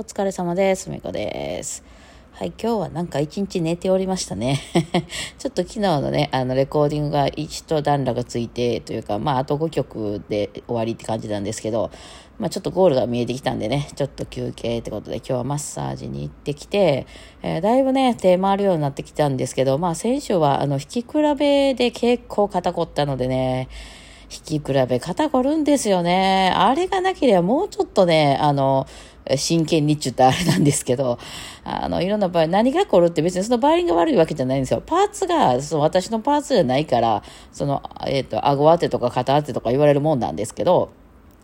お疲れ様です。みこです。はい、今日はなんか一日寝ておりましたね。ちょっと昨日のね、あの、レコーディングが一段落がついて、というか、まあ、あと5曲で終わりって感じなんですけど、まあ、ちょっとゴールが見えてきたんでね、ちょっと休憩ってことで、今日はマッサージに行ってきて、えー、だいぶね、手回るようになってきたんですけど、まあ、先週は、あの、引き比べで結構肩凝ったのでね、引き比べ肩凝るんですよね。あれがなければもうちょっとね、あの、真剣にっちゅったあれなんですけど、あの、いろんな場合、何が起るって別にそのバイリンが悪いわけじゃないんですよ。パーツが、その私のパーツじゃないから、その、えっ、ー、と、顎当てとか肩当てとか言われるもんなんですけど、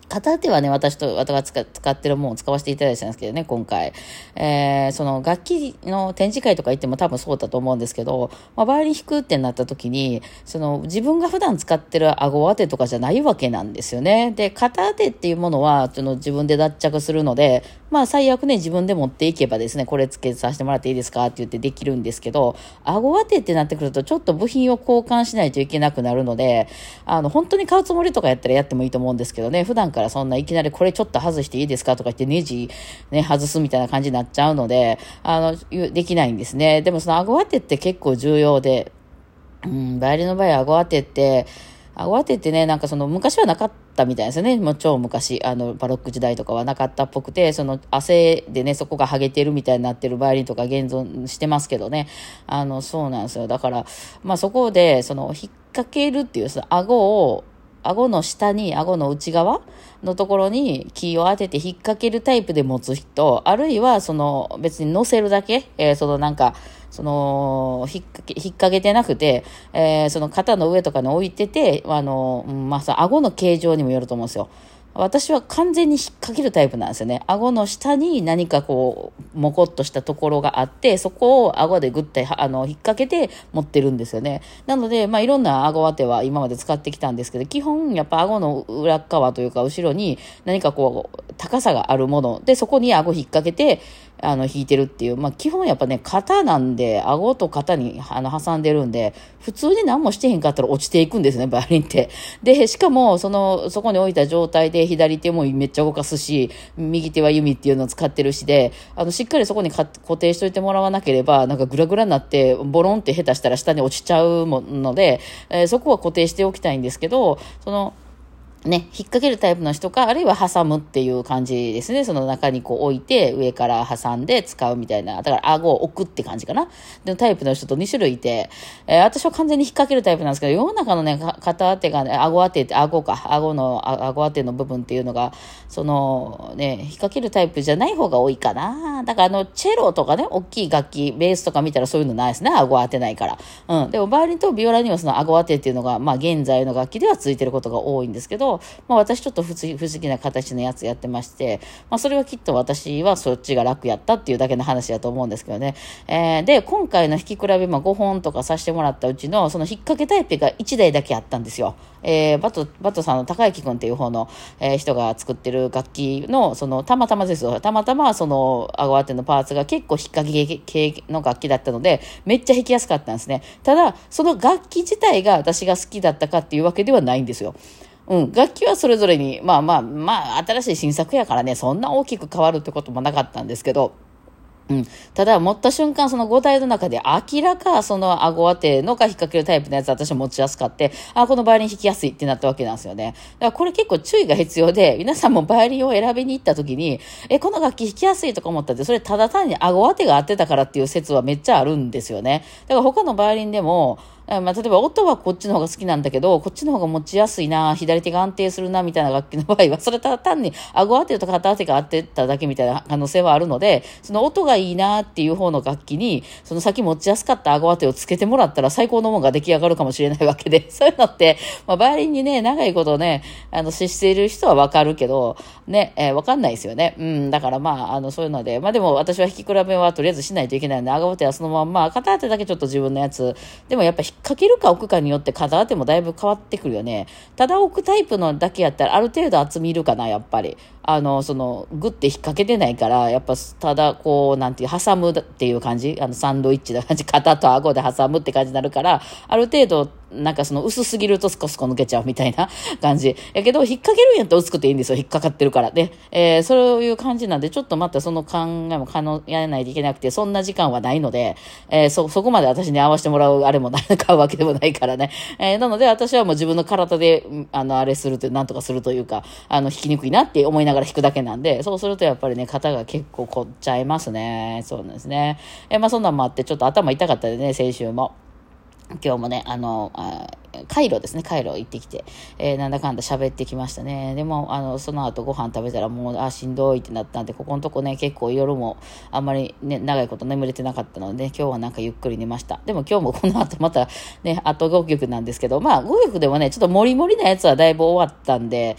片手はね、私と、私が使ってるものを使わせていただいたんですけどね、今回。えー、その楽器の展示会とか行っても多分そうだと思うんですけど、まあ、バイオリン弾くってなった時に、その自分が普段使ってる顎当てとかじゃないわけなんですよね。で、片当てっていうものは、その自分で脱着するので、まあ最悪ね、自分で持っていけばですね、これ付けさせてもらっていいですかって言ってできるんですけど、顎当てってなってくるとちょっと部品を交換しないといけなくなるので、あの、本当に買うつもりとかやったらやってもいいと思うんですけどね、普段からそんないきなりこれちょっと外していいですかとか言ってネジね、外すみたいな感じになっちゃうので、あの、できないんですね。でもその顎当てって結構重要で、うん、バイオリンの場合顎当てって、顎当ててね、なんかその昔はなかったみたいですよね。もう超昔、あの、バロック時代とかはなかったっぽくて、その汗でね、そこが剥げてるみたいになってるバイオリンとか現存してますけどね。あの、そうなんですよ。だから、まあそこで、その、引っ掛けるっていう、その顎を、顎の下に、顎の内側のところにキーを当てて引っ掛けるタイプで持つ人、あるいはその別に乗せるだけ、えー、そのなんか、その、引っ掛け、引っ掛けてなくて、えー、その肩の上とかに置いてて、あの、まあ、さ、顎の形状にもよると思うんですよ。私は完全に引っ掛けるタイプなんですよね。顎の下に何かこう、もこっとしたところがあって、そこを顎でぐってあの引っ掛けて持ってるんですよね。なので、まあいろんな顎当ては今まで使ってきたんですけど、基本やっぱ顎の裏側というか後ろに何かこう、高さがあるもので、そこに顎引っ掛けて、あの、引いてるっていう、まあ、基本やっぱね、肩なんで、顎と肩に、あの、挟んでるんで、普通に何もしてへんかったら落ちていくんですね、バイオリンって。で、しかも、その、そこに置いた状態で、左手もめっちゃ動かすし、右手は弓っていうのを使ってるしで、あの、しっかりそこに固定しといてもらわなければ、なんかグラグラになって、ボロンって下手したら下に落ちちゃうもので、えー、そこは固定しておきたいんですけど、その、ね、引っ掛けるタイプの人か、あるいは挟むっていう感じですね。その中にこう置いて、上から挟んで使うみたいな。だから顎を置くって感じかな。で、タイプの人と2種類いて、えー、私は完全に引っ掛けるタイプなんですけど、世の中のね、肩当てがね、顎当てって、顎か、顎の、顎当ての部分っていうのが、その、ね、引っ掛けるタイプじゃない方が多いかな。だからあの、チェロとかね、大きい楽器、ベースとか見たらそういうのないですね。顎当てないから。うん。でも、バイオリンとビオラにはその顎当てっていうのが、まあ、現在の楽器ではついてることが多いんですけど、まあ私ちょっと不思議な形のやつやってまして、まあそれはきっと私はそっちが楽やったっていうだけの話だと思うんですけどね。えー、で、今回の引き比べ、まあ5本とかさせてもらったうちの、その引っ掛けタイプが1台だけあったんですよ。えー、バト、バトさんの高之くんっていう方の、えー、人が作ってる楽器の、その、たまたまですよ。たまたまその、顎当てのパーツが結構引っ掛け系の楽器だったので、めっちゃ弾きやすかったんですね。ただ、その楽器自体が私が好きだったかっていうわけではないんですよ。うん、楽器はそれぞれに、まあまあ、まあ、新しい新作やからね、そんな大きく変わるってこともなかったんですけど、うん。ただ、持った瞬間、その5体の中で明らか、その顎当てのか引っ掛けるタイプのやつ私持ちやすかって、あ、このバイオリン弾きやすいってなったわけなんですよね。だからこれ結構注意が必要で、皆さんもバイオリンを選びに行った時に、え、この楽器弾きやすいとか思ったって、それただ単に顎当てが合ってたからっていう説はめっちゃあるんですよね。だから他のバイオリンでも、まあ、例えば音はこっちの方が好きなんだけど、こっちの方が持ちやすいな、左手が安定するな、みたいな楽器の場合は、それただ単に顎当てと肩当てが合ってただけみたいな可能性はあるので、その音がいいなっていう方の楽器に、その先持ちやすかった顎当てをつけてもらったら最高のものが出来上がるかもしれないわけで、そういうのって、まあ、バイオリンにね、長いことね、あの、接している人はわかるけど、ね、えー、わかんないですよね。うん、だからまあ、あの、そういうので、まあでも私は弾き比べはとりあえずしないといけないので、顎当てはそのまんま、片当てだけちょっと自分のやつ、でもやっぱ引かけるか置くかかによって肩当てもだいぶ変わってくるよね。ただ置くタイプのだけやったらある程度厚みいるかな、やっぱり。あの、その、グッて引っ掛けてないから、やっぱ、ただ、こう、なんていう、挟むっていう感じ、あの、サンドイッチな感じ、肩と顎で挟むって感じになるから、ある程度、なんかその薄すぎるとスコスコ抜けちゃうみたいな感じ。やけど、引っ掛けるんやったら薄くていいんですよ。引っかかってるからで、えー、そういう感じなんで、ちょっとまたその考えも可能、やらないといけなくて、そんな時間はないので、えー、そ、そこまで私に合わせてもらうあれもな、買うわけでもないからね。えー、なので、私はもう自分の体で、あの、あれするという、なんとかするというか、あの、引きにくいなって思いながら引くだけなんで、そうするとやっぱりね、肩が結構凝っちゃいますね。そうなんですね。え、まあそんなんもあって、ちょっと頭痛かったでね、先週も。今日もね、あの、あカイロですね、カイロ行ってきて、えー、なんだかんだ喋ってきましたね。でも、あの、その後ご飯食べたらもう、あ、しんどいってなったんで、ここのとこね、結構夜もあんまりね、長いこと眠れてなかったので、今日はなんかゆっくり寝ました。でも今日も この後またね、あと5曲なんですけど、まあ5曲でもね、ちょっとモリモリなやつはだいぶ終わったんで、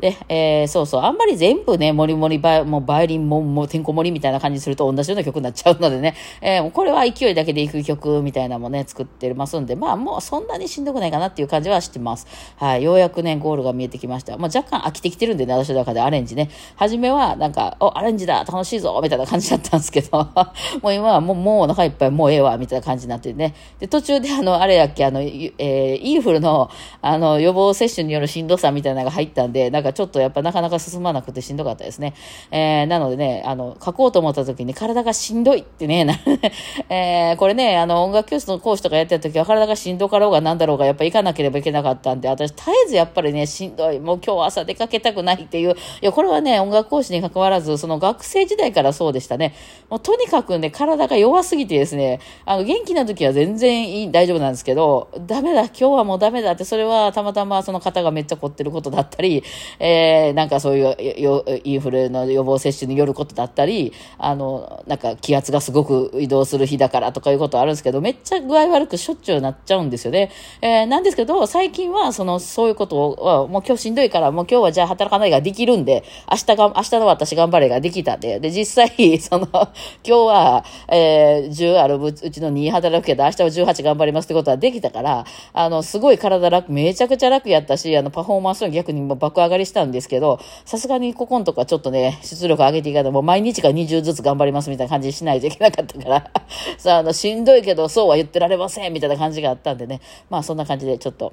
で、えー、そうそう、あんまり全部ね、もりもりバイ、もうバイオリンも、もうてんこ盛りみたいな感じすると同じような曲になっちゃうのでね、えー、これは勢いだけでいく曲みたいなのもね、作ってますんで、まあもうそんなにしんどくないかなっていう感じはしてます。はい、ようやくね、ゴールが見えてきました。まあ若干飽きてきてるんでね、私の中でアレンジね。初めはなんか、お、アレンジだ、楽しいぞ、みたいな感じだったんですけど、もう今はもう、もうお腹いっぱい、もうええわ、みたいな感じになってね。で、途中であの、あれやっけ、あの、えー、インフルの、あの、予防接種によるしんどさみたいなのが入ったんで、なんかちょっとやっぱなかなか進まなくてしんどかったですね。えー、なのでね、あの、書こうと思った時に体がしんどいってね、な えー、これね、あの、音楽教室の講師とかやってる時は体がしんどかろうがなんだろうが、やっぱ行かなければいけなかったんで、私、絶えずやっぱりね、しんどい。もう今日朝出かけたくないっていう。いや、これはね、音楽講師に関わらず、その学生時代からそうでしたね。もうとにかくね、体が弱すぎてですね、あの、元気な時は全然いい、大丈夫なんですけど、ダメだ、今日はもうダメだって、それはたまたまその方がめっちゃ凝ってることだったり、えー、なんかそういうインフルの予防接種によることだったり、あの、なんか気圧がすごく移動する日だからとかいうことあるんですけど、めっちゃ具合悪くしょっちゅうなっちゃうんですよね。えー、んですけど、最近は、その、そういうことは、もう今日しんどいから、もう今日はじゃあ働かないができるんで、明日が、明日の私頑張れができたんで、で、実際、その、今日は、えー、10あるうちの2働くけど、明日は18頑張りますってことはできたから、あの、すごい体楽、めちゃくちゃ楽やったし、あの、パフォーマンスの逆に爆上がりしたんですけど、さすがにここのとこはちょっとね、出力上げていかないと、もう毎日が20ずつ頑張りますみたいな感じにしないといけなかったから、さあ、あの、しんどいけど、そうは言ってられませんみたいな感じがあったんでね、まあそんな感じででちょっと、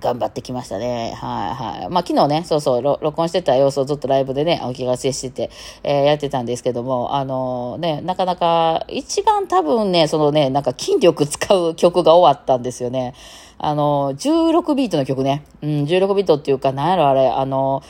頑張ってきましたね。はいはい。まあ昨日ね、そうそう、録音してた様子をずっとライブでね、お気がせしてて、えー、やってたんですけども、あのー、ね、なかなか、一番多分ね、そのね、なんか筋力使う曲が終わったんですよね。あのー、16ビートの曲ね。うん、16ビートっていうか、なんやろあれ、あの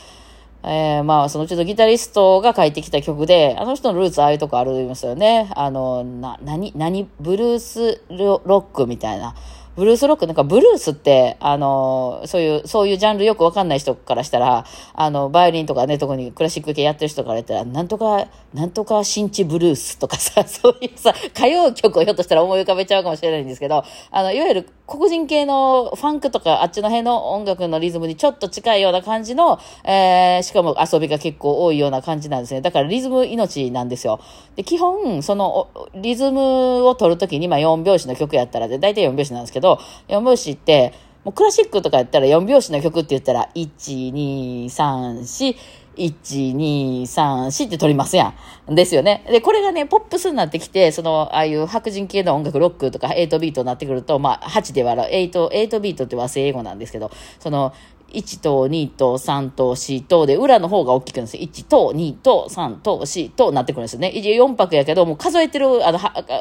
えー、まあ、そのうちょっとギタリストが書いてきた曲で、あの人のルーツああいうとこあるんですよね。あの、な、何、何、ブルースロックみたいな。ブルースロック、なんかブルースって、あの、そういう、そういうジャンルよくわかんない人からしたら、あの、バイオリンとかね、特にクラシック系やってる人から言ったら、なんとか、なんとか新地ブルースとかさ、そういうさ、歌謡曲をひょっとしたら思い浮かべちゃうかもしれないんですけど、あの、いわゆる黒人系のファンクとかあっちの辺の音楽のリズムにちょっと近いような感じの、えー、しかも遊びが結構多いような感じなんですね。だからリズム命なんですよ。で、基本、その、リズムを取るときに、まあ4拍子の曲やったらで、大体4拍子なんですけど、4拍子って、もうクラシックとかやったら4拍子の曲って言ったら、1、2、3、4、1、2、3、4って取りますやん。ですよね。で、これがね、ポップスになってきて、その、ああいう白人系の音楽、ロックとか8ビートになってくると、まあ、8で割る、8、8ビートって和製英語なんですけど、その、1と2と3と4とで、裏の方が大きくなるんですよ。1と2と3と4となってくるんですよね。4拍やけど、もう数えてる、あの、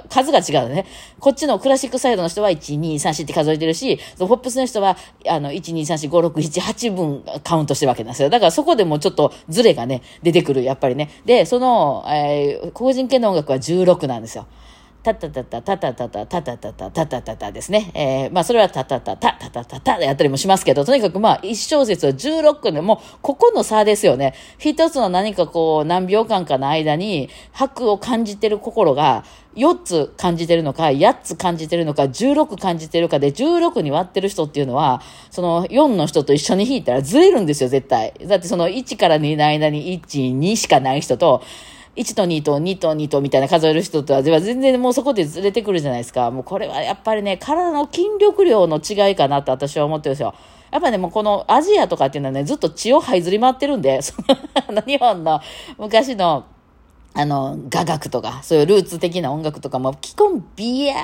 数が違うね。こっちのクラシックサイドの人は1、2、3、4って数えてるし、ポップスの人は、あの、1、2、3、4、5、6、7、8分カウントしてるわけなんですよ。だからそこでもちょっとズレがね、出てくる、やっぱりね。で、その、えー、黒人系の音楽は16なんですよ。タタタタタタタタタタタタタタタタですね。えー、まあそれはタタタタタタタタやったりもしますけど、とにかくまあ一小節は16でもここの差ですよね。一つの何かこう何秒間かの間に白を感じてる心が4つ感じてるのか、8つ感じてるのか、16感じてるかで、16に割ってる人っていうのは、その4の人と一緒に弾いたらずれるんですよ、絶対。だってその1から2の間に1、2しかない人と、1と2と2と2とみたいな数える人とは全然もうそこでずれてくるじゃないですか。もうこれはやっぱりね、体の筋力量の違いかなって私は思ってるんですよ。やっぱね、もうこのアジアとかっていうのはね、ずっと血を這いずり回ってるんで、その日本の昔のあの、雅楽とか、そういうルーツ的な音楽とかも、基本ビヤ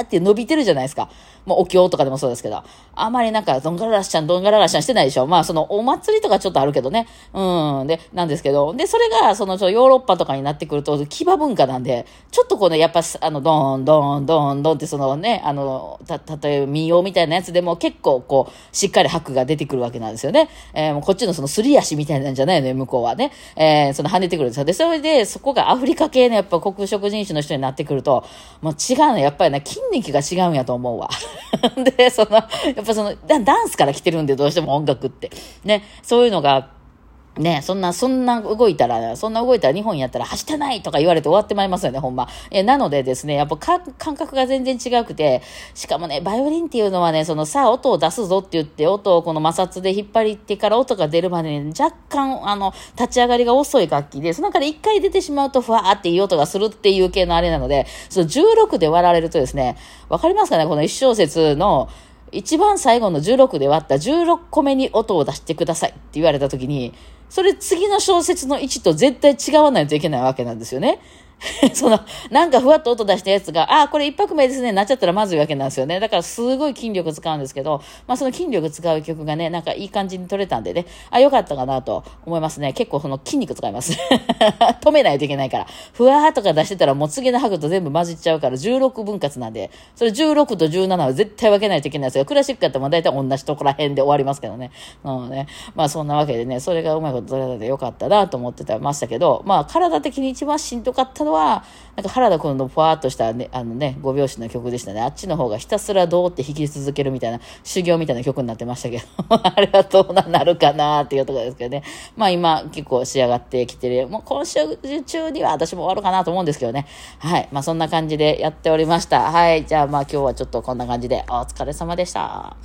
ーって伸びてるじゃないですか。もうお経とかでもそうですけど。あまりなんか、どんがららしちゃん、どんがららしちゃんしてないでしょ。まあ、その、お祭りとかちょっとあるけどね。うん。で、なんですけど。で、それが、その、ヨーロッパとかになってくると、騎馬文化なんで、ちょっとこうね、やっぱ、あの、ドン、ドン、ドン、ドンって、そのね、あの、た、例えば民謡みたいなやつでも結構、こう、しっかり拍が出てくるわけなんですよね。えー、もうこっちのその、すり足みたいなんじゃないのよ、向こうはね。えー、その、跳ねてくるんですよ。で、それで、そこがアフリカ系のやっぱ黒色人種の人になってくると、もう違うの、やっぱりね、筋肉が違うんやと思うわ。で、その、やっぱその、ダンスから来てるんで、どうしても音楽って。ね、そういうのが、ねそんな、そんな動いたら、そんな動いたら日本やったら走ってないとか言われて終わってまいりますよね、ほんま。えなのでですね、やっぱ感覚が全然違くて、しかもね、バイオリンっていうのはね、そのさあ音を出すぞって言って、音をこの摩擦で引っ張りってから音が出るまでに若干、あの、立ち上がりが遅い楽器で、その中で一回出てしまうと、ふわーっていい音がするっていう系のあれなので、その16で割られるとですね、わかりますかねこの一小節の、一番最後の16で割った16個目に音を出してくださいって言われた時に、それ次の小説の位置と絶対違わないといけないわけなんですよね。その、なんかふわっと音出したやつが、あ、これ一拍目ですね、なっちゃったらまずいわけなんですよね。だからすごい筋力使うんですけど、まあその筋力使う曲がね、なんかいい感じに取れたんでね、あ、よかったかなと思いますね。結構その筋肉使います。止めないといけないから。ふわーとか出してたらもう次の拍と全部混じっちゃうから16分割なんで、それ16と17は絶対分けないといけないですよ。クラシックやったらもう大体同じとこら辺で終わりますけどね。うんね。まあそんなわけでね、それがうまいこと取れたでよかったなと思ってたましたけど、まあ体的に一番しんどかったのは、なんか原田君のふわっとしたね、あのね、5拍子の曲でしたね。あっちの方がひたすらどうって弾き続けるみたいな、修行みたいな曲になってましたけど、あれはどうなるかなっていうところですけどね。まあ今結構仕上がってきてる。もう今週中には私も終わるかなと思うんですけどね。はい。まあそんな感じでやっておりました。はい。じゃあまあ今日はちょっとこんな感じでお疲れ様でした。